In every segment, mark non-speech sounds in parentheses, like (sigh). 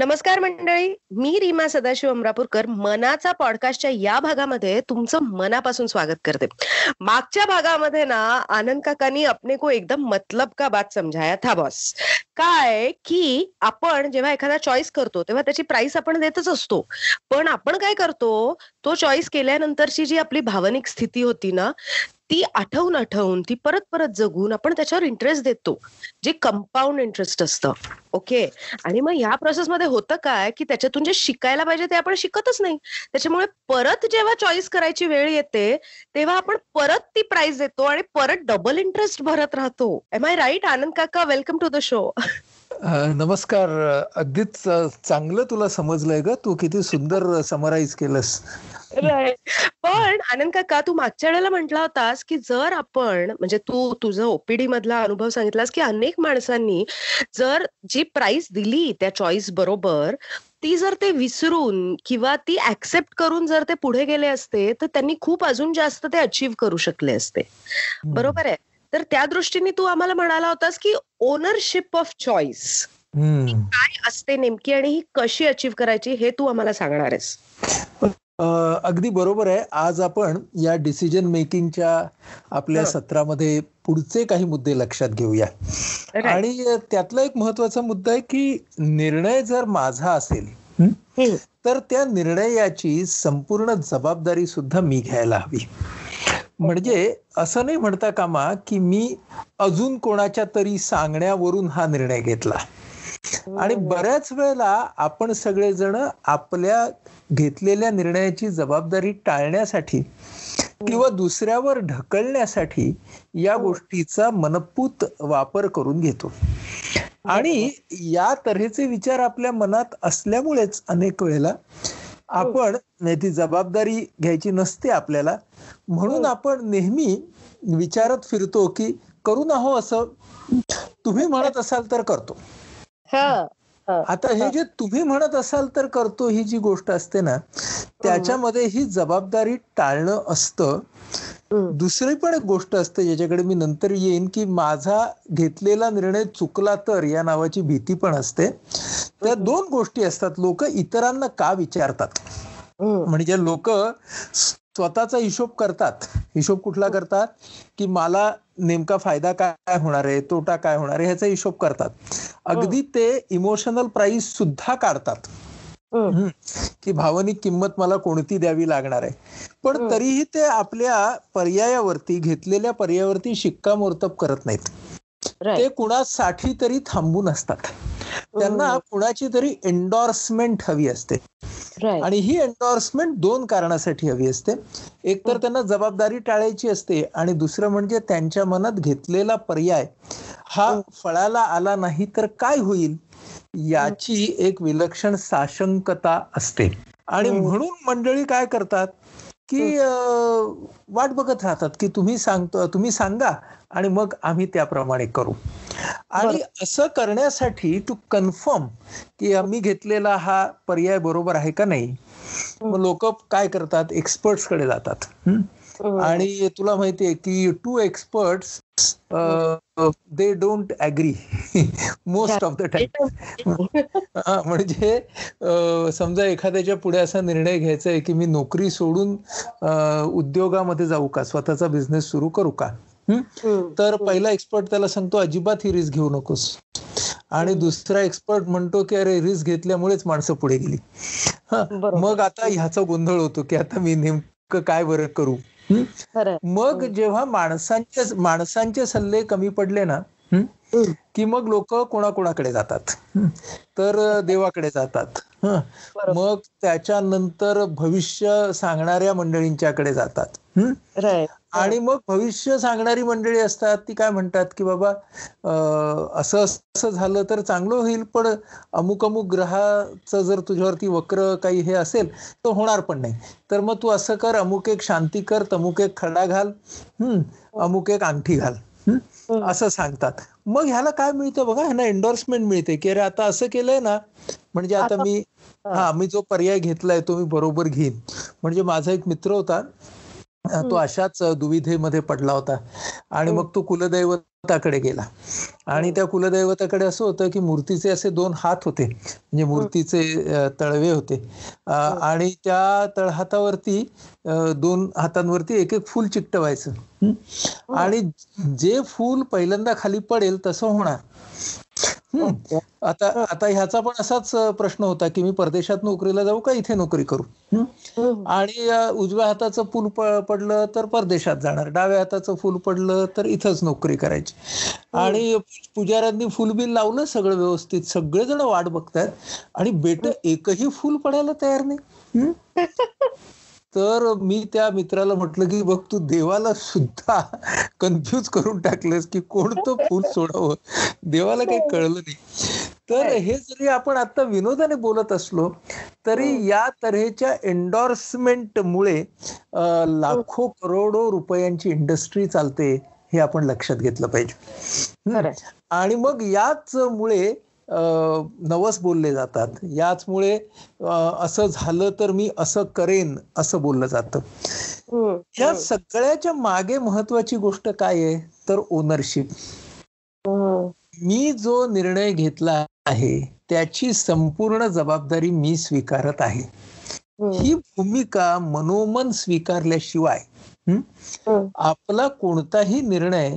नमस्कार मंडळी मी रीमा सदाशिव अमरापूरकर. मनाचा पॉडकास्टच्या या भागामध्ये तुमचं मनापासून स्वागत करते. मागच्या भागामध्ये ना आनंद काकांनी अपने को एकदम मतलब का बात समजाया था बॉस काय की आपण जेव्हा एखादा चॉईस करतो तेव्हा त्याची प्राइस आपण देतच असतो. पण आपण काय करतो तो चॉईस केल्यानंतरची जी आपली भावनिक स्थिती होती ना ती आठवून आठवून ती परत परत जगून आपण त्याच्यावर इंटरेस्ट देतो. जे कंपाऊंड इंटरेस्ट असतं. ओके आणि मग ह्या प्रोसेसमध्ये होतं काय? की त्याच्यातून जे शिकायला पाहिजे ते आपण शिकतच नाही. त्याच्यामुळे परत जेव्हा चॉईस करायची वेळ येते तेव्हा आपण परत ती प्राइस देतो आणि परत डबल इंटरेस्ट भरत राहतो. एम आय राईट आनंद काका? वेलकम टू द शो नमस्कार. अगदीच चांगलं तुला समजलंय ग. तू किती सुंदर समराईज केलंस. पण आनंद काका तू मागच्या वेळेला म्हटला होतास की जर आपण म्हणजे तू तुझं ओपीडी मधला अनुभव सांगितलास की अनेक माणसांनी जर जी प्राइस दिली त्या चॉईस बरोबर ती जर ते विसरून किंवा ती ऍक्सेप्ट करून जर ते पुढे गेले असते तर त्यांनी खूप अजून जास्त ते अचीव्ह करू शकले असते. बरोबर आहे? तर त्या दृष्टीने तू आम्हाला म्हणाला होतास की ओनरशिप ऑफ चॉईस. काय असते नेमकी आणि ही कशी अचीव्ह करायची हे तू आम्हाला सांगणार आहेस अगदी बरोबर आहे आज आपण या डिसिजन मेकिंगच्या आपल्या. सत्रामध्ये पुढचे काही मुद्दे लक्षात घेऊया. आणि त्यातला एक महत्त्वाचा मुद्दा आहे की निर्णय जर माझा असेल. तर त्या निर्णयाची संपूर्ण जबाबदारी सुद्धा मी घ्यायला हवी म्हणजे असं नाही म्हणता कामा की मी अजून कोणाच्या तरी सांगण्यावरून हा निर्णय घेतला. आणि बऱ्याच वेळेला आपण सगळेजण आपल्या घेतलेल्या निर्णयाची जबाबदारी टाळण्यासाठी किंवा दुसऱ्यावर ढकलण्यासाठी या गोष्टीचा मनपूत वापर करून घेतो. आणि या तऱ्हेचे विचार आपल्या मनात असल्यामुळेच अनेक वेळेला आपण नाही ती जबाबदारी घ्यायची नसते आपल्याला. म्हणून आपण नेहमी विचारत फिरतो की करू ना हो असं. तुम्ही म्हणत असाल तर करतो. हा आता हे जे तुम्ही म्हणत असाल तर करतो ही जी गोष्ट असते ना त्याच्यामध्ये ही जबाबदारी टाळणं असतं. दुसरी पण एक गोष्ट असते ज्याच्याकडे मी नंतर येईन की माझा घेतलेला निर्णय चुकला तर या नावाची भीती पण असते. त्या दोन गोष्टी असतात लोक इतरांना का विचारतात. म्हणजे लोक स्वतःचा हिशोब करतात. हिशोब कुठला करतात? की मला नेमका फायदा काय होणार आहे तोटा काय होणार आहे ह्याचा हिशोब करतात. अगदी ते इमोशनल प्राइस सुद्धा काढतात. की भावनिक किंमत मला कोणती द्यावी लागणार आहे? पण तरीही ते आपल्या पर्यायावरती घेतलेल्या पर्यायावरती शिक्कामोर्तब करत नाहीत. ते कुणासाठी तरी थांबून असतात. त्यांना कुणाची तरी एन्डॉर्समेंट हवी असते. आणि ही एन्डॉर्समेंट दोन कारणासाठी हवी असते. एक तर त्यांना जबाबदारी टाळायची असते आणि दुसरं म्हणजे त्यांच्या मनात घेतलेला पर्याय हा. फळाला आला नाही तर काय होईल? याची एक विलक्षण साशंकता असते. आणि म्हणून मंडळी काय करतात की वाट बघत राहतात की तुम्ही सांगतो तुम्ही सांगा आणि मग आम्ही त्याप्रमाणे करू. आणि असं करण्यासाठी टू कन्फर्म की आम्ही घेतलेला हा पर्याय बरोबर आहे का नाही मग लोक काय करतात एक्सपर्ट्सकडे जातात? आणि तुला माहितीये की two experts they don't agree most of the time म्हणजे अ, समजा एखाद्याच्या पुढे असा निर्णय घ्यायचा आहे की मी नोकरी सोडून अ, उद्योगामध्ये जाऊ का? स्वतःचा बिझनेस सुरू करू का? तर पहिला एक्सपर्ट त्याला सांगतो अजिबात ही रिस्क घेऊ नकोस. आणि दुसरा एक्सपर्ट म्हणतो की अरे रिस्क घेतल्यामुळेच माणसं पुढे गेली. मग आता ह्याचा गोंधळ होतो की आता मी नेमकं काय बरं करू. मग जेव्हा माणसांचे माणसांचे सल्ले कमी पडले ना. की मग लोक कोणाकोणाकडे जातात? तर देवाकडे जातात? मग त्याच्यानंतर भविष्य सांगणाऱ्या मंडळींच्याकडे जातात. आणि मग भविष्य सांगणारी मंडळी असतात ती काय म्हणतात की बाबा असं असं झालं तर चांगलं होईल पण अमुक अमुक ग्रहाचं जर तुझ्यावरती वक्र काही हे असेल तर होणार पण नाही. तर मग तू असं कर अमुक एक शांती कर तमुक एक खडा घाल हम्म अमुक एक अंगठी घाल हम्म? असं सांगतात. मग ह्याला काय मिळतं बघा ह्यांना एन्डोर्समेंट मिळते की अरे आता असं केलंय ना म्हणजे आता मी हा मी जो पर्याय घेतलाय तो मी बरोबर घेईन. म्हणजे माझा एक मित्र होता तो अशाच दुविधेमध्ये पडला होता. आणि मग तो कुलदैवताकडे गेला. आणि त्या कुलदैवताकडे असं होतं की मूर्तीचे असे दोन हात होते. म्हणजे मूर्तीचे तळवे होते. आणि त्या तळहातावरती दोन हातांवरती एक एक फूल चिकटवायचं. आणि जे फूल पहिल्यांदा खाली पडेल तसं होणार. आता आता ह्याचा पण असाच प्रश्न होता की मी परदेशात नोकरीला जाऊ का इथे नोकरी करू? आणि उजव्या हाताचं फुल पडलं तर परदेशात जाणार. डाव्या हाताचं फुल पडलं तर इथंच नोकरी करायची. आणि पुजाऱ्यांनी फुलबिल लावलं सगळं व्यवस्थित. सगळेजण वाट बघतायत. आणि बेट एकही फुल पडायला तयार नाही. (laughs) तर मी त्या मित्राला म्हटलं की बघ तू देवाला सुद्धा (laughs) कन्फ्यूज करून टाकलंस की कोणतं फुल सोडावं. देवाला काही कळलं नाही. तर हे जरी आपण आता विनोदाने बोलत असलो तरी या तऱ्हेच्या एन्डॉर्समेंटमुळे लाखो करोडो रुपयांची इंडस्ट्री चालते हे आपण लक्षात घेतलं पाहिजे. आणि मग याच मुळे नवस बोलले जातात. याचमुळे असं झालं तर मी असं करेन असं बोललं जातं. या सगळ्याच्या मागे महत्वाची गोष्ट काय आहे? तर ओनरशिप मी जो निर्णय घेतला आहे त्याची संपूर्ण जबाबदारी मी स्वीकारत आहे. ही भूमिका मनोमन स्वीकारल्याशिवाय आपला कोणताही निर्णय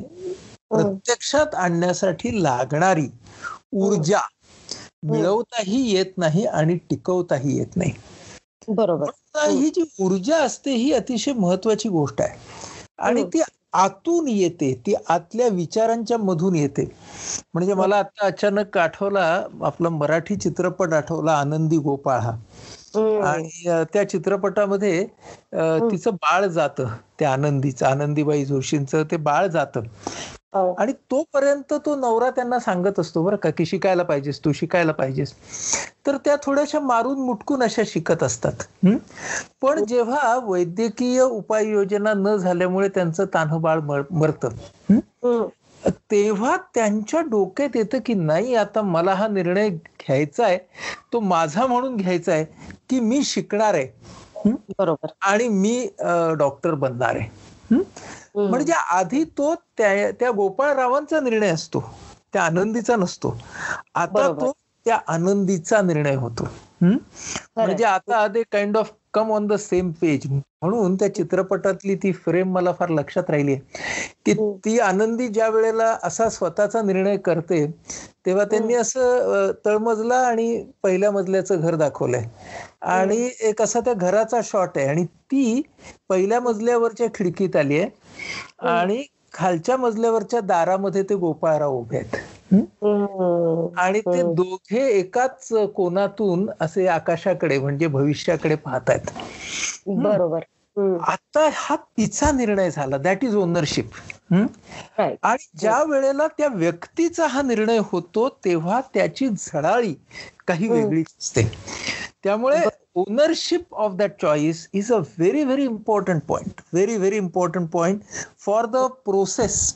प्रत्यक्षात आणण्यासाठी लागणारी ऊर्जा मिळवताही येत नाही आणि टिकवताही येत नाही. बरोबर. ही जी ऊर्जा असते ही अतिशय महत्वाची गोष्ट आहे. आणि ती आतून येते ती आतल्या विचारांच्या मधून येते. म्हणजे मला आता अचानक आठवला आपला मराठी चित्रपट आठवला आनंदी गोपाळ हा. आणि त्या चित्रपटामध्ये तिचं बाळ जातं त्या आनंदीचं आनंदीबाई जोशींचं ते बाळ जातं. आणि तोपर्यंत तो नवरा त्यांना सांगत असतो बरं का की शिकायला पाहिजेस तू शिकायला पाहिजेस. तर त्या थोड्याशा मारून मुटकून अशा शिकत असतात. पण जेव्हा वैद्यकीय उपाययोजना न झाल्यामुळे त्यांचं तान्ह बाळ मरतं. तेव्हा त्यांच्या डोक्यात येतं की नाही आता मला हा निर्णय घ्यायचा आहे तो माझा म्हणून घ्यायचा आहे की मी शिकणार आहे. बरोबर. आणि मी डॉक्टर बनणार आहे. म्हणजे आधी तो त्या त्या गोपाळरावांचा निर्णय असतो. त्या आनंदीचा नसतो. आता तो त्या आनंदीचा निर्णय होतो. म्हणजे आता kind of come on the same page म्हणून त्या चित्रपटातली ती फ्रेम मला फार लक्षात राहिली की ती आनंदी ज्या वेळेला असा स्वतःचा निर्णय करते तेव्हा त्यांनी असं तळमजला आणि पहिल्या मजल्याचं घर दाखवलंय. आणि एक असा त्या घराचा शॉट आहे. आणि ती पहिल्या मजल्यावरच्या खिडकीत आली आहे आणि खालच्या मजल्यावरच्या दारामध्ये ते गोपाळराव उभे आहेत. आणि ते दोघे एकाच कोणातून असे आकाशाकडे म्हणजे भविष्याकडे पाहतायत. बरोबर. आता हा तिचा निर्णय झाला. दॅट इज ओनरशिप आणि ज्या वेळेला त्या व्यक्तीचा हा निर्णय होतो तेव्हा त्याची झळाळी काही वेगळीच असते. त्यामुळे ownership of that choice is a very very important point very very important point for the process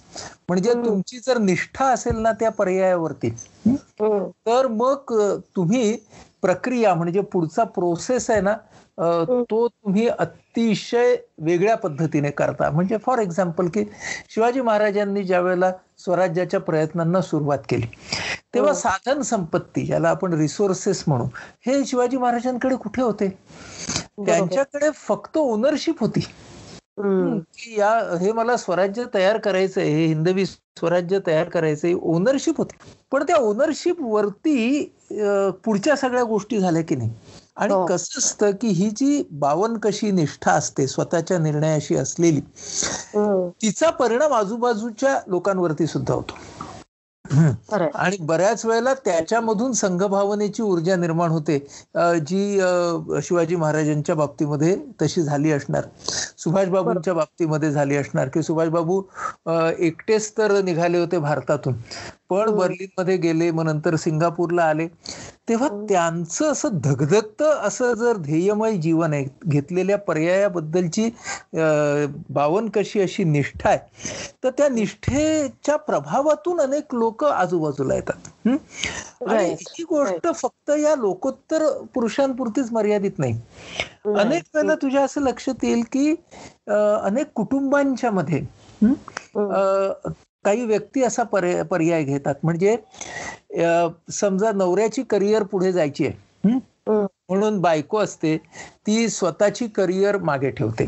म्हणजे तुमची जर निष्ठा असेल ना त्या पर्यायावरती तर मग तुम्ही प्रक्रिया म्हणजे पुढचा प्रोसेस आहे ना तो तुम्ही अतिशय वेगळ्या पद्धतीने करता. म्हणजे फॉर एक्झाम्पल की शिवाजी महाराजांनी ज्या वेळेला स्वराज्याच्या प्रयत्नांना सुरुवात केली तेव्हा साधन संपत्ती ज्याला आपण रिसोर्सेस म्हणू हे शिवाजी महाराजांकडे कुठे होते? त्यांच्याकडे फक्त ओनरशिप होती. की या हे मला स्वराज्य तयार करायचंय हे हिंदवी स्वराज्य तयार करायचंय ओनरशिप होती. पण त्या ओनरशिप वरती पुढच्या सगळ्या गोष्टी झाल्या की नाही? आणि कसं असतं की ही जी बावन कशी निष्ठा असते स्वतःच्या निर्णयाशी असलेली तिचा परिणाम आजूबाजूच्या लोकांवरती सुद्धा होतो. आणि बऱ्याच वेळेला त्याच्यामधून संघभावनेची ऊर्जा निर्माण होते. जी शिवाजी महाराजांच्या बाबतीमध्ये तशी झाली असणार. सुभाषबाबूंच्या बाबतीमध्ये झाली असणार. की सुभाषबाबू एकटेच तर निघाले होते भारतातून. पण हम्म. बर्लिनमध्ये गेले मग नंतर सिंगापूरला आले तेव्हा हम्म. त्यांचं असं धगधगतं असं जर ध्येयमय जीवन आहे घेतलेल्या पर्यायाबद्दलची अं, बावनकशी अशी निष्ठा आहे तर त्या निष्ठेच्या प्रभावातून अनेक लोक आजूबाजूला येतात हं? आणि. ही गोष्ट फक्त या लोकोत्तर पुरुषांपुरतीच मर्यादित नाही अनेक वेळेला तुझ्या असं लक्षात येईल की अनेक कुटुंबांच्या मध्ये हं? काही व्यक्ती असा पर्याय पर्याय घेतात म्हणजे समजा नवऱ्याची करिअर पुढे जायची आहे. म्हणून बायको असते ती स्वतःची करिअर मागे ठेवते?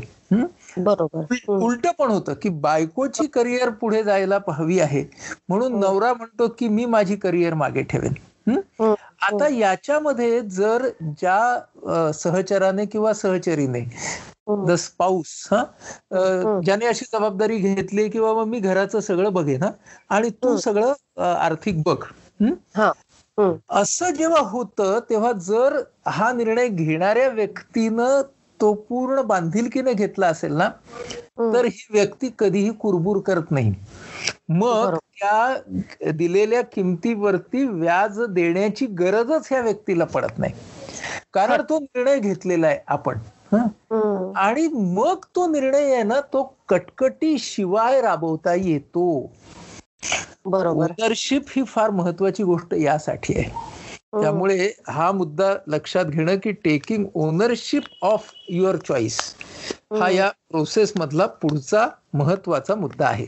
बरोबर. उलट पण होतं की बायकोची करिअर पुढे जायला हवी आहे म्हणून. नवरा म्हणतो की मी माझी करिअर मागे ठेवेन. आता याच्यामध्ये जर ज्या सहचराने किंवा सहचरीने. द स्पाऊस हा. ज्याने अशी जबाबदारी घेतली की बाबा मी घराचं सगळं बघेन हा आणि तू. सगळं आर्थिक बघ. असं जेव्हा होतं तेव्हा जर हा निर्णय घेणाऱ्या व्यक्तीनं तो पूर्ण बांधिलकीने घेतला असेल ना. तर ही व्यक्ती कधीही कुरबुर करत नाही मग. त्या दिलेल्या किमतीवरती व्याज देण्याची गरजच ह्या व्यक्तीला पडत नाही कारण तो निर्णय घेतलेला आहे आपण. आणि मग तो निर्णय आहे ना तो कटकटी शिवाय राबवता येतो. बरोबर. ओनरशिप ही फार महत्वाची गोष्ट यासाठी आहे. त्यामुळे हा मुद्दा लक्षात घेणं की taking ownership of your choice हा. या प्रोसेस मधला पुढचा महत्त्वाचा मुद्दा आहे.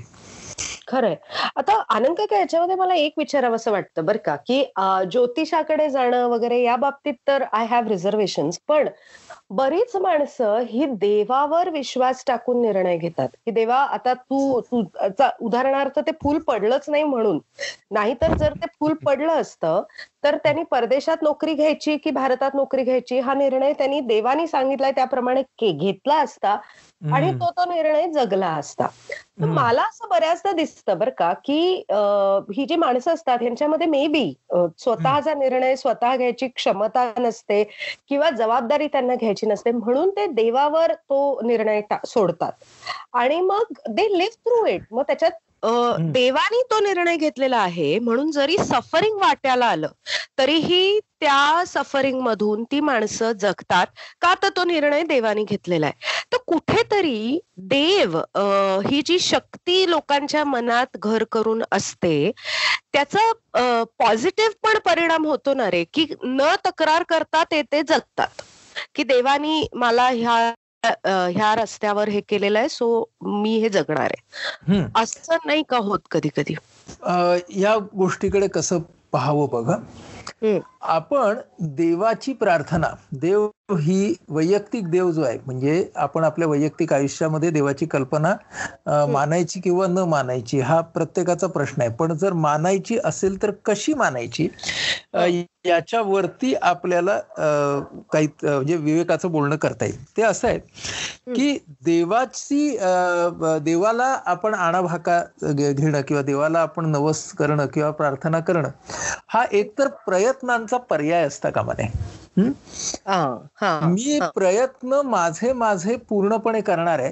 खरंय. आता आनंद काय याच्यामध्ये मला एक विचारावं असं वाटतं बरं का की ज्योतिषाकडे जाणं वगैरे या बाबतीत तर आय हॅव रिझर्वेशन पण बरीच माणसं ही देवावर विश्वास टाकून निर्णय घेतात. की देवा आता तू तू चा- उदाहरणार्थ ते फूल पडलंच नाही म्हणून. नाहीतर जर ते फूल पडलं असतं तर त्यांनी परदेशात नोकरी घ्यायची की भारतात नोकरी घ्यायची हा निर्णय त्यांनी देवानी सांगितलाय त्याप्रमाणे घेतला असता आणि. तो तो निर्णय जगला असता तर. मला असं बऱ्याचदा दिसतं बरं का की ही जी माणसं असतात ह्यांच्यामध्ये मे बी स्वतःचा निर्णय स्वतः घ्यायची क्षमता नसते किंवा जबाबदारी त्यांना घ्यायची नसते म्हणून ते देवावर तो निर्णय सोडतात आणि मग दे लिव्ह थ्रू इट मग त्याच्यात. देवानी तो निर्णय घेतलेला आहे. म्हणून जरी सफरिंग वाट्याला आलं तरीही त्या सफरिंग मधून ती माणसं जगतात. का तर तो निर्णय देवानी घेतलेला आहे. तर कुठेतरी देव ही जी शक्ती लोकांच्या मनात घर करून असते त्याचा पॉझिटिव्ह पण परिणाम होतो ना रे की न तक्रार करता ते ते जगतात. की देवानी मला ह्या ह्या रस्त्यावर हे केलेलं आहे सो मी हे जगणार आहे. असं नाही का होत कधी कधी या गोष्टीकडे कसं पाहावं बघा. आपण देवाची प्रार्थना देव ही वैयक्तिक देव जो आहे म्हणजे आपण आपल्या वैयक्तिक आयुष्यामध्ये देवाची कल्पना मानायची किंवा न मानायची हा प्रत्येकाचा प्रश्न आहे. पण जर मानायची असेल तर कशी मानायची? अ, याच्यावरती आपल्याला काही म्हणजे विवेकाचं बोलणं करता येईल. ते असं आहे की देवाची देवाला आपण आणाभाका घेणं किंवा देवाला आपण नवस करणं किंवा प्रार्थना करणं हा एकतर प्रयत्नांचा पर्याय असता कामा नये मी. प्रयत्न माझे माझे पूर्णपणे करणार आहे.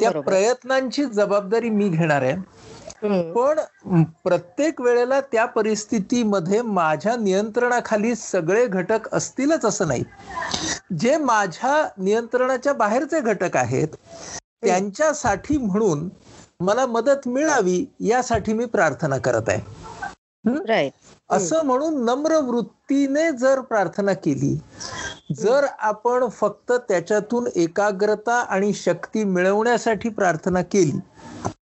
त्या. प्रयत्नांची जबाबदारी मी घेणार आहे. पण प्रत्येक वेळेला त्या परिस्थितीमध्ये माझ्या नियंत्रणाखाली सगळे घटक असतीलच असं नाही. जे माझ्या नियंत्रणाच्या बाहेरचे घटक आहेत त्यांच्यासाठी म्हणून मला मदत मिळावी यासाठी मी प्रार्थना करत आहे. राईट असं म्हणून नम्र वृत्तीने जर प्रार्थना केली जर आपण फक्त त्याच्यातून एकाग्रता आणि शक्ती मिळवण्यासाठी प्रार्थना केली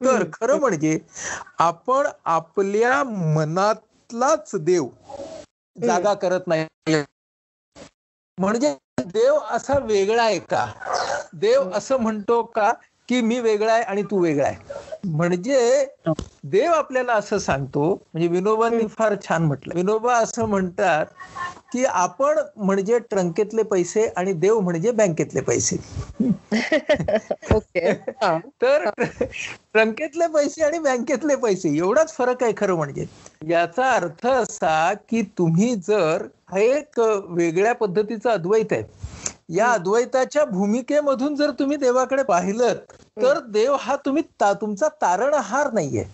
तर. खरं म्हणजे आपण आपल्या मनातलाच देव जागा करत नाही. म्हणजे देव असा वेगळा आहे का? देव असं म्हणतो का की मी वेगळा आहे आणि तू वेगळा आहे. म्हणजे देव आपल्याला असं सांगतो म्हणजे विनोबांनी फार छान म्हटलं. विनोबा असं म्हणतात की आपण म्हणजे ट्रंकेतले पैसे आणि देव म्हणजे बँकेतले पैसे. (laughs) ओके. हा. तर ट्रंकेतले पैसे आणि बँकेतले पैसे एवढाच फरक आहे खरं म्हणजे. याचा अर्थ असा की तुम्ही जर हा एक वेगळ्या पद्धतीचा अद्वैत आहे या अद्वैताच्या भूमिकेमधून जर तुम्ही देवाकडे पाहिलं तर देव हा तुम्ही ता- तुमचा तारणहार नाहीये.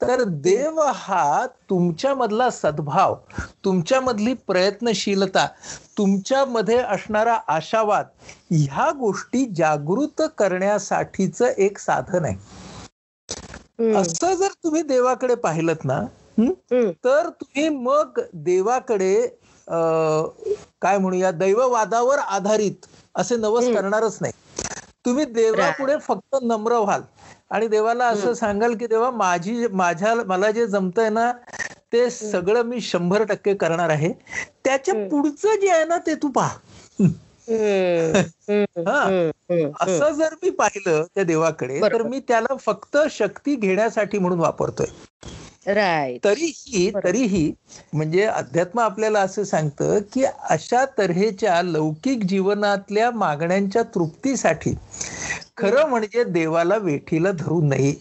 तर देव हा तुमच्यामधला सद्भाव तुमच्यामधली प्रयत्नशीलता तुमच्यामध्ये असणारा आशावाद ह्या गोष्टी जागृत करण्यासाठीच एक साधन आहे. असं जर तुम्ही देवाकडे पाहिलं ना तर तुम्ही मग देवाकडे काय म्हणूया दैववादावर आधारित असे नवस. करणारच नाही. तुम्ही देवापुढे फक्त नम्र व्हाल. आणि देवाला असं. सांगाल की देवा माझी माझ्या मला जे जमतंय ना ते सगळं मी शंभर टक्के करणार आहे. त्याच्या. पुढचं जे आहे ना ते तू पहा. हा. असं जर मी पाहिलं त्या देवाकडे तर. मी त्याला फक्त शक्ती घेण्यासाठी म्हणून वापरतोय. राईट तरीही. तरीही म्हणजे अध्यात्म आपल्याला असं सांगतं की अशा तऱ्हेच्या लौकिक जीवनातल्या मागण्यांच्या तृप्तीसाठी खरं म्हणजे देवाला वेठीला धरू नये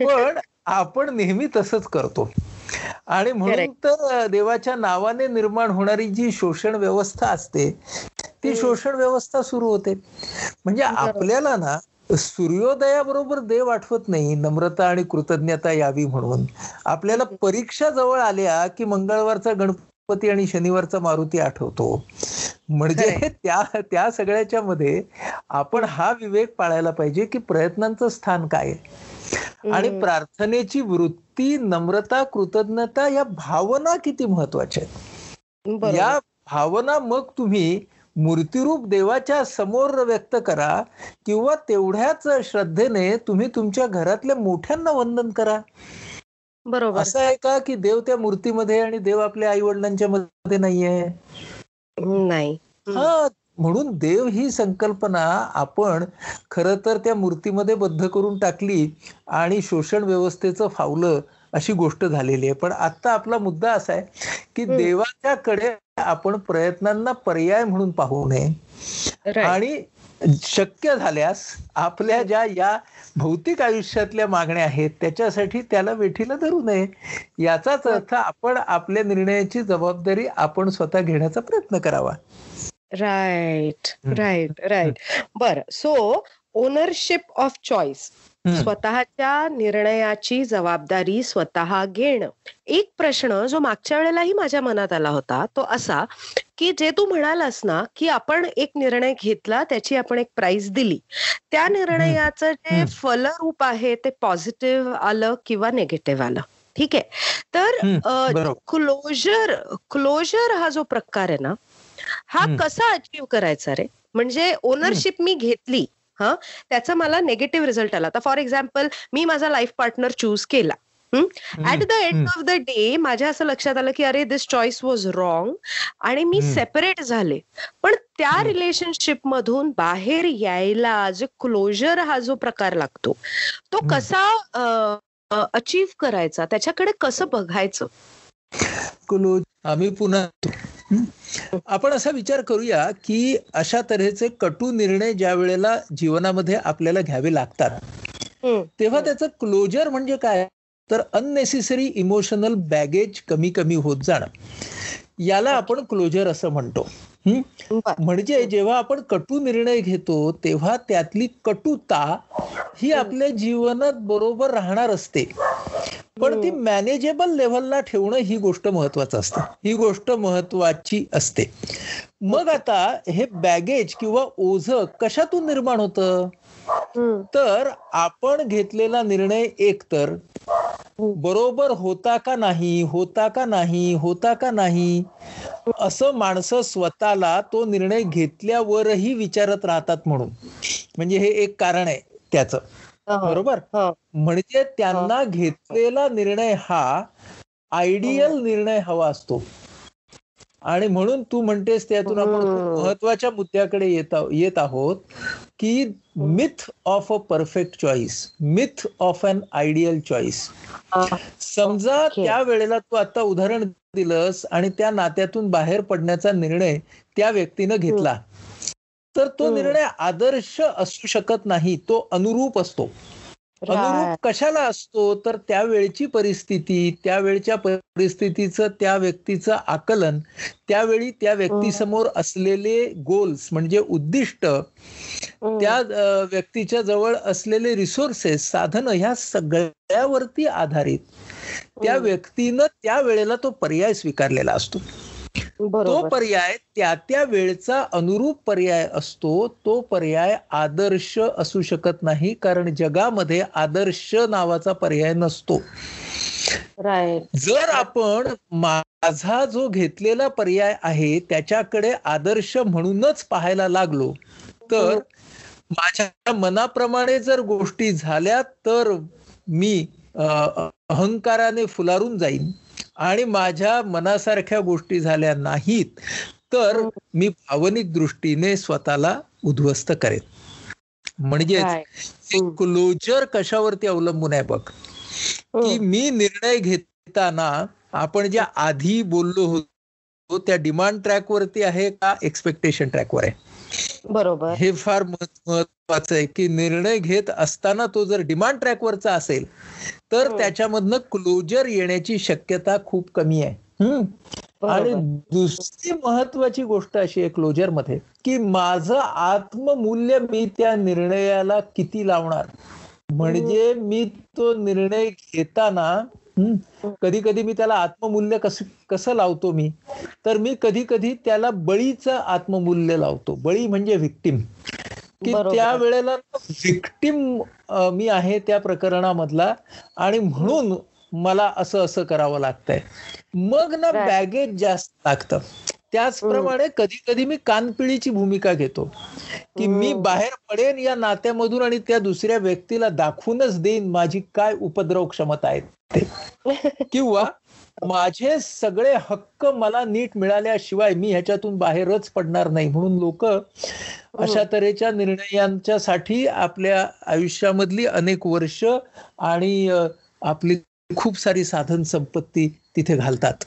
पण आपण नेहमी तसंच करतो आणि म्हणून. तर देवाच्या नावाने निर्माण होणारी जी शोषण व्यवस्था असते ती. शोषण व्यवस्था सुरू होते म्हणजे. आपल्याला ना सूर्योदयाबरोबर देव आठवत नाही नम्रता आणि कृतज्ञता यावी म्हणून. आपल्याला परीक्षा जवळ आल्या की मंगळवारचा गणपती आणि शनिवारचा मारुती आठवतो. म्हणजे. (laughs) त्या त्या सगळ्याच्या मध्ये आपण हा विवेक पाळायला पाहिजे की प्रयत्नांचं स्थान काय. आहे आणि प्रार्थनेची वृत्ती नम्रता कृतज्ञता या भावना किती महत्त्वाच्या आहेत. या भावना मग तुम्ही मूर्तिरूप देवाच्या समोर व्यक्त करा किंवा तेवढ्याच श्रद्धेने तुम्ही तुमच्या घरातल्या मोठ्यांना वंदन करा. बरोबर. असं आहे का की देव त्या मूर्तीमध्ये आणि देव आपल्या आई वडिलांच्या मध्ये नाहीये? नाही. हा म्हणून देव ही संकल्पना आपण खर तर त्या मूर्तीमध्ये बद्ध करून टाकली आणि शोषण व्यवस्थेचं फावलं अशी गोष्ट झालेली आहे. पण आता आपला मुद्दा असा आहे की हम्म. देवाच्या कडे आपण प्रयत्नांना पर्याय म्हणून पाहू नये. आणि शक्य झाल्यास आपल्या ज्या या भौतिक आयुष्यातल्या मागण्या आहेत त्याच्यासाठी त्याला वेठीला धरू नये. याचाच अर्थ आपण आपल्या निर्णयाची जबाबदारी आपण स्वतः घेण्याचा प्रयत्न करावा. राईट. राईट राईट बर. So ownership of choice. स्वतःच्या निर्णयाची जबाबदारी स्वतः घेणं. एक प्रश्न जो मागच्या वेळेलाही माझ्या मनात आला होता तो असा की जे तू म्हणालास ना की आपण एक निर्णय घेतला त्याची आपण एक प्राइस दिली. त्या निर्णयाचं जे. फलरूप आहे ते पॉझिटिव्ह आलं किंवा निगेटिव्ह आलं. ठीक आहे? तर क्लोजर क्लोजर हा जो प्रकार आहे ना हा. कसा अचीव करायचा रे? म्हणजे ओनरशिप मी घेतली हा त्याचा मला निगेटिव्ह रिझल्ट आला आता फॉर एक्झाम्पल मी माझा लाईफ पार्टनर चूज केला at the end. Of the day माझ्या असं लक्षात आलं की अरे दिस चॉईस वॉज रॉंग आणि मी. सेपरेट झाले पण त्या. रिलेशनशिप मधून बाहेर यायला जे क्लोजर हा जो प्रकार लागतो तो. कसा अचीव करायचा त्याच्याकडे कसं बघायचं क्लोज आम्ही पुन्हा? आपण असा विचार करूया की अशा तऱ्हेचे कटू निर्णय ज्या वेळेला जीवनामध्ये आपल्याला घ्यावे लागतात. तेव्हा त्याचं क्लोजर म्हणजे काय? तर अननेसेसरी इमोशनल बॅगेज कमी कमी होत जाणं. याला आपण क्लोजर असं म्हणतो. म्हणजे जेव्हा आपण कटू निर्णय घेतो तेव्हा त्यातली कटुता ही आपल्या जीवनात बरोबर राहणार असते. पण ती मॅनेजेबल लेव्हलला ठेवणं ही गोष्ट महत्वाचं असतं. ही गोष्ट महत्वाची असते. मग आता हे बॅगेज किंवा ओझ कशातून निर्माण होतं. तर आपण घेतलेला निर्णय एकतर बरोबर होता का नाही होता का नाही होता का नाही असं माणसं स्वतःला तो निर्णय घेतल्यावरही विचारत राहतात म्हणून. म्हणजे हे एक कारण आहे त्याचं. बरोबर? हा. म्हणजे त्यांना घेतलेला निर्णय हा आयडियल निर्णय हवा असतो. आणि म्हणून तू म्हणतेस त्यातून आपण हम्म. महत्त्वाच्या मुद्द्याकडे येत आहो- येत आहोत की myth of a perfect choice myth of an ideal choice समजा. त्या वेळेला तू आता उदाहरण दिलंस आणि त्या नात्यातून बाहेर पडण्याचा निर्णय त्या व्यक्तीनं घेतला. तर तो. निर्णय आदर्श असू शकत नाही तो अनुरूप असतो. अनुरूप कशाला असतो? तर त्यावेळची परिस्थिती त्यावेळच्या परिस्थितीचं त्या व्यक्तीचं आकलन त्यावेळी त्या व्यक्तीसमोर असलेले गोल्स म्हणजे उद्दिष्ट त्या व्यक्तीच्या जवळ असलेले रिसोर्सेस साधन ह्या सगळ्यावरती आधारित. त्या व्यक्तीनं त्या वेळेला तो पर्याय स्वीकारलेला असतो. तो पर्याय त्या त्या वेळचा अनुरूप पर्याय असतो तो पर्याय आदर्श असू शकत नाही कारण जगामध्ये आदर्श नावाचा पर्याय नसतो. जर आपण माझा जो घेतलेला पर्याय आहे त्याच्याकडे आदर्श म्हणूनच पाहायला लागलो तर माझ्या मनाप्रमाणे जर गोष्टी झाल्या तर मी अहंकाराने फुलारून जाईन. आणि माझ्या मनासारख्या गोष्टी झाल्या नाहीत तर मी भावनिक दृष्टीने स्वतःला उद्ध्वस्त करेन. म्हणजेच क्लोजर कशावरती अवलंबून आहे बघ. की मी निर्णय घेताना आपण ज्या आधी बोललो होतो त्या डिमांड ट्रॅकवरती आहे का एक्सपेक्टेशन ट्रॅकवर आहे? बरोबर. हे फार महत्वाचं आहे की निर्णय घेत असताना तो जर डिमांड ट्रॅकवरचा असेल तर त्याच्यामधनं क्लोजर येण्याची शक्यता खूप कमी आहे. आणि दुसरी महत्वाची गोष्ट अशी आहे क्लोजरमध्ये की माझं आत्ममूल्य मी त्या निर्णयाला किती लावणार? म्हणजे मी तो निर्णय घेताना कधी कधी मी त्याला आत्ममूल्य कसं कसं लावतो मी? तर मी कधी कधी त्याला बळीचं आत्ममूल्य लावतो. बळी म्हणजे व्हिक्टीम की त्या वेळेला व्हिक्टीम मी आहे त्या प्रकरणामधला आणि म्हणून मला असं असं करावं लागतंय. मग ना बॅगेज जास्त लागतं. त्याचप्रमाणे कधी कधी मी कानपिळीची भूमिका घेतो. की मी बाहेर पडेन या नात्यामधून आणि त्या दुसऱ्या व्यक्तीला दाखवूनच देईन माझी काय उपद्रव क्षमता आहे. ते किंवा माझे सगळे हक्क मला नीट मिळाल्याशिवाय मी ह्याच्यातून बाहेरच पडणार नाही. म्हणून लोक अशा तऱ्हेच्या निर्णयांच्या साठी आपल्या आयुष्यामधली अनेक वर्ष आणि आपली खूप सारी साधन संपत्ती तिथे घालतात.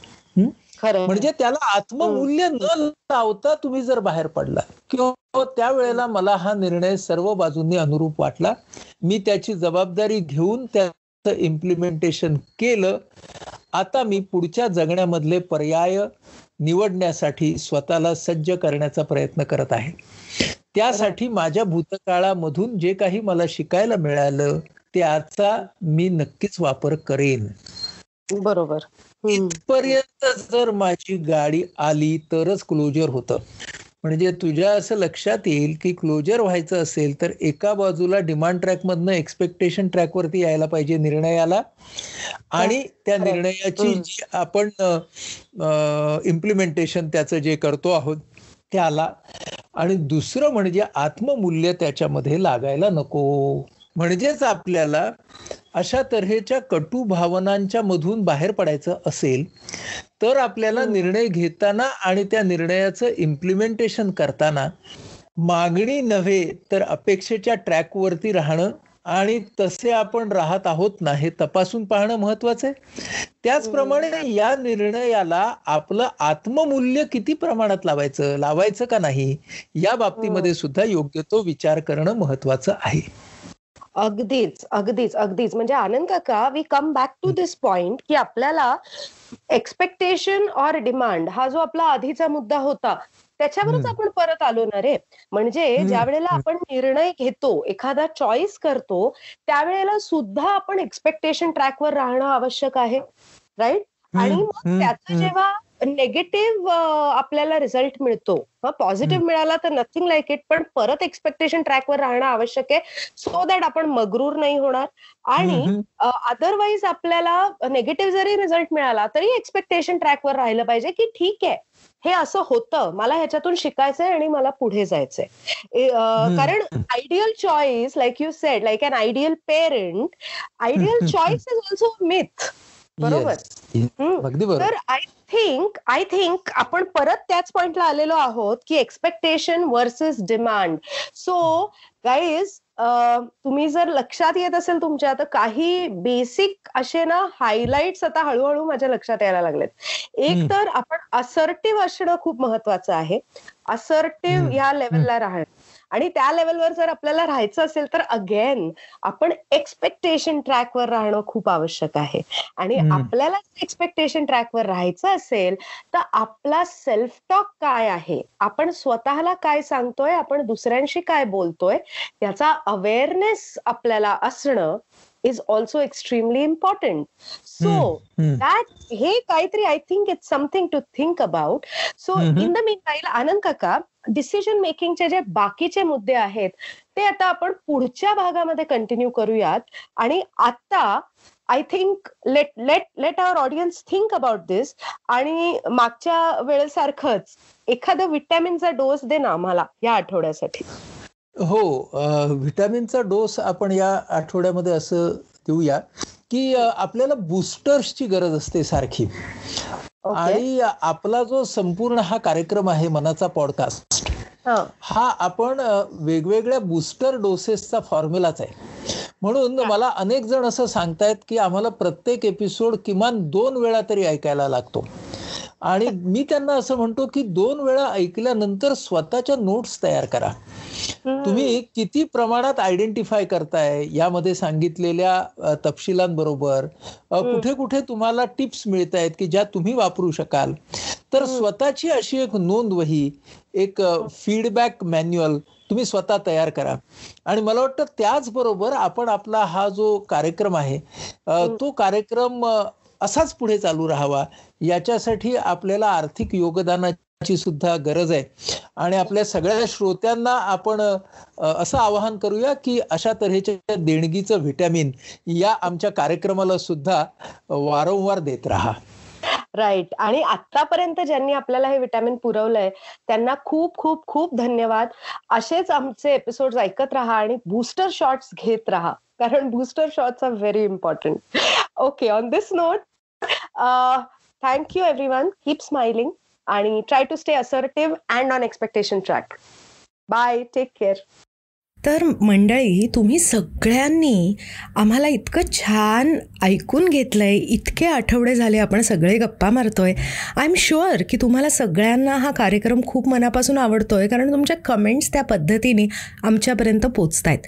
म्हणजे त्याला आत्ममूल्य न लावता तुम्ही जर बाहेर पडला किंवा त्यावेळेला मला हा निर्णय सर्व बाजूंनी अनुरूप वाटला मी त्याची जबाबदारी घेऊन त्याचं इम्प्लिमेंटेशन केलं आता मी पुढच्या जगण्यामधले पर्याय निवडण्यासाठी स्वतःला सज्ज करण्याचा प्रयत्न करत आहे. त्यासाठी माझ्या भूतकाळामधून जे काही मला शिकायला मिळालं त्याचा मी नक्कीच वापर करेन. बरोबर. इथपर्यंत जर माझी गाडी आली तरच क्लोजर होतं. म्हणजे तुझ्या असं लक्षात येईल की क्लोजर व्हायचं असेल तर एका बाजूला डिमांड ट्रॅक मधनं एक्सपेक्टेशन ट्रॅकवरती यायला पाहिजे निर्णयाला. आणि त्या निर्णयाची जी आपण इम्प्लिमेंटेशन त्याचं जे करतो आहोत त्याला. आणि दुसरं म्हणजे आत्ममूल्य त्याच्यामध्ये लागायला नको. म्हणजेच आपल्याला अशा तऱ्हेच्या कटू भावनांच्या मधून बाहेर पडायचं असेल तर आपल्याला निर्णय घेताना आणि त्या निर्णयाचं इम्प्लिमेंटेशन करताना मागणी नव्हे तर अपेक्षेच्या ट्रॅकवरती राहणं आणि तसे आपण राहत आहोत ना हे तपासून पाहणं महत्वाचं आहे. त्याचप्रमाणे या निर्णयाला आपलं आत्ममूल्य किती प्रमाणात लावायचं लावायचं का नाही या बाबतीमध्ये सुद्धा योग्य तो विचार करणं महत्वाचं आहे. अगदीच अगदीच अगदीच. म्हणजे आनंद काका we come back to this point की आपल्याला एक्सपेक्टेशन ऑर डिमांड हा जो आपला आधीचा मुद्दा होता त्याच्यावरच आपण परत आलो ना रे. म्हणजे ज्या वेळेला आपण निर्णय घेतो एखादा चॉईस करतो त्यावेळेला सुद्धा आपण एक्सपेक्टेशन ट्रॅकवर राहणं आवश्यक आहे. राईट आणि मग त्याचं जेव्हा नेगेटिव्ह आपल्याला रिझल्ट मिळतो. पॉझिटिव्ह मिळाला तर नथिंग लाईक इट पण परत एक्सपेक्टेशन ट्रॅकवर राहणं आवश्यक आहे. सो दॅट आपण मगरूर नाही होणार. आणि अदरवाईज आपल्याला नेगेटिव्ह जरी रिझल्ट मिळाला तरी एक्सपेक्टेशन ट्रॅकवर राहिलं पाहिजे की ठीक आहे. हे असं होतं. मला ह्याच्यातून शिकायचंय आणि मला पुढे जायचंय. कारण ideal choice like you said like an ideal parent ideal choice is also myth बरोबर. तर आय थिंक आय थिंक आपण परत त्याच पॉइंटला आलेलो आहोत की expectation versus demand so guys तुम्ही जर लक्षात येत असेल तुमच्या तर काही बेसिक असे ना हायलाइट्स आता हळूहळू माझ्या लक्षात यायला लागलेत. एक तर आपण असर्टिव्ह असणं खूप महत्वाचं आहे. असर्टिव्ह या लेवलला राहणं. आणि त्या लेवलवर जर आपल्याला राहायचं असेल तर अगेन आपण एक्सपेक्टेशन ट्रॅकवर राहणं खूप आवश्यक आहे. आणि आपल्याला एक्सपेक्टेशन ट्रॅकवर राहायचं असेल तर आपला सेल्फ टॉक काय आहे? आपण स्वतःला काय सांगतोय? आपण दुसऱ्यांशी काय बोलतोय? याचा अवेअरनेस आपल्याला असणं is also extremely important so that हे काहीतरी I think it's something to think about so in the meantime Anand काका डिसिजन मेकिंगचे जे बाकीचे मुद्दे आहेत ते आता आपण पुढच्या भागामध्ये कंटिन्यू करूयात. आणि आता I think let let let our audience think about this आणि मागच्या वेळेसारखंच एखादा विटॅमिनचा डोस दे ना आम्हाला या आठवड्यासाठी. हो व्हिटॅमिनचा डोस आपण या आठवड्यामध्ये असं देऊया की आपल्याला बुस्टर्सची गरज असते सारखी. आणि आपला जो संपूर्ण हा कार्यक्रम आहे मनाचा पॉडकास्ट हा. आपण वेगवेगळ्या बुस्टर डोसेसचा फॉर्म्युलाच आहे. म्हणून मला अनेक जण असं सांगतायत की आम्हाला प्रत्येक एपिसोड किमान दोन वेळा तरी ऐकायला लागतो. आणि (laughs) मी त्यांना असं म्हणतो की दोन वेळा ऐकल्यानंतर स्वतःच्या नोट्स तयार करा. तुम्ही किती प्रमाणात आयडेंटिफाय करताय यामध्ये सांगितलेल्या तपशिलांबरोबर? कुठे कुठे तुम्हाला टिप्स मिळत आहेत की ज्या तुम्ही वापरू शकाल? तर स्वतःची अशी एक नोंद वही एक फीडबॅक मॅन्युअल तुम्ही स्वतः तयार करा. आणि मला वाटतं त्याचबरोबर आपण आपला हा जो कार्यक्रम आहे तो कार्यक्रम असाच पुढे चालू राहावा. याच्यासाठी आपल्याला आर्थिक योगदानाची सुद्धा गरज आहे. आणि आपल्या सगळ्या श्रोत्यांना आपण असं आवाहन करूया की अशा तऱ्हेच्या देणगीचं व्हिटॅमिन या आमच्या कार्यक्रमाला सुद्धा वारंवार देत राहा. राईट आणि आतापर्यंत ज्यांनी आपल्याला हे विटॅमिन पुरवलंय त्यांना खूप खूप खूप धन्यवाद. असेच आमचे एपिसोड ऐकत राहा आणि बूस्टर शॉट्स घेत राहा. कारण booster shots are very important okay on this note thank you everyone keep smiling आणि try to stay assertive and on expectation track bye take care तर मंडळी तुम्ही सगळ्यांनी आम्हाला इतकं छान ऐकून घेतलं आहे इतके आठवडे झाले आपण सगळे गप्पा मारतोय. आय एम शुअर की तुम्हाला सगळ्यांना हा कार्यक्रम खूप मनापासून आवडतो आहे कारण तुमच्या कमेंट्स त्या पद्धतीने आमच्यापर्यंत पोचत आहेत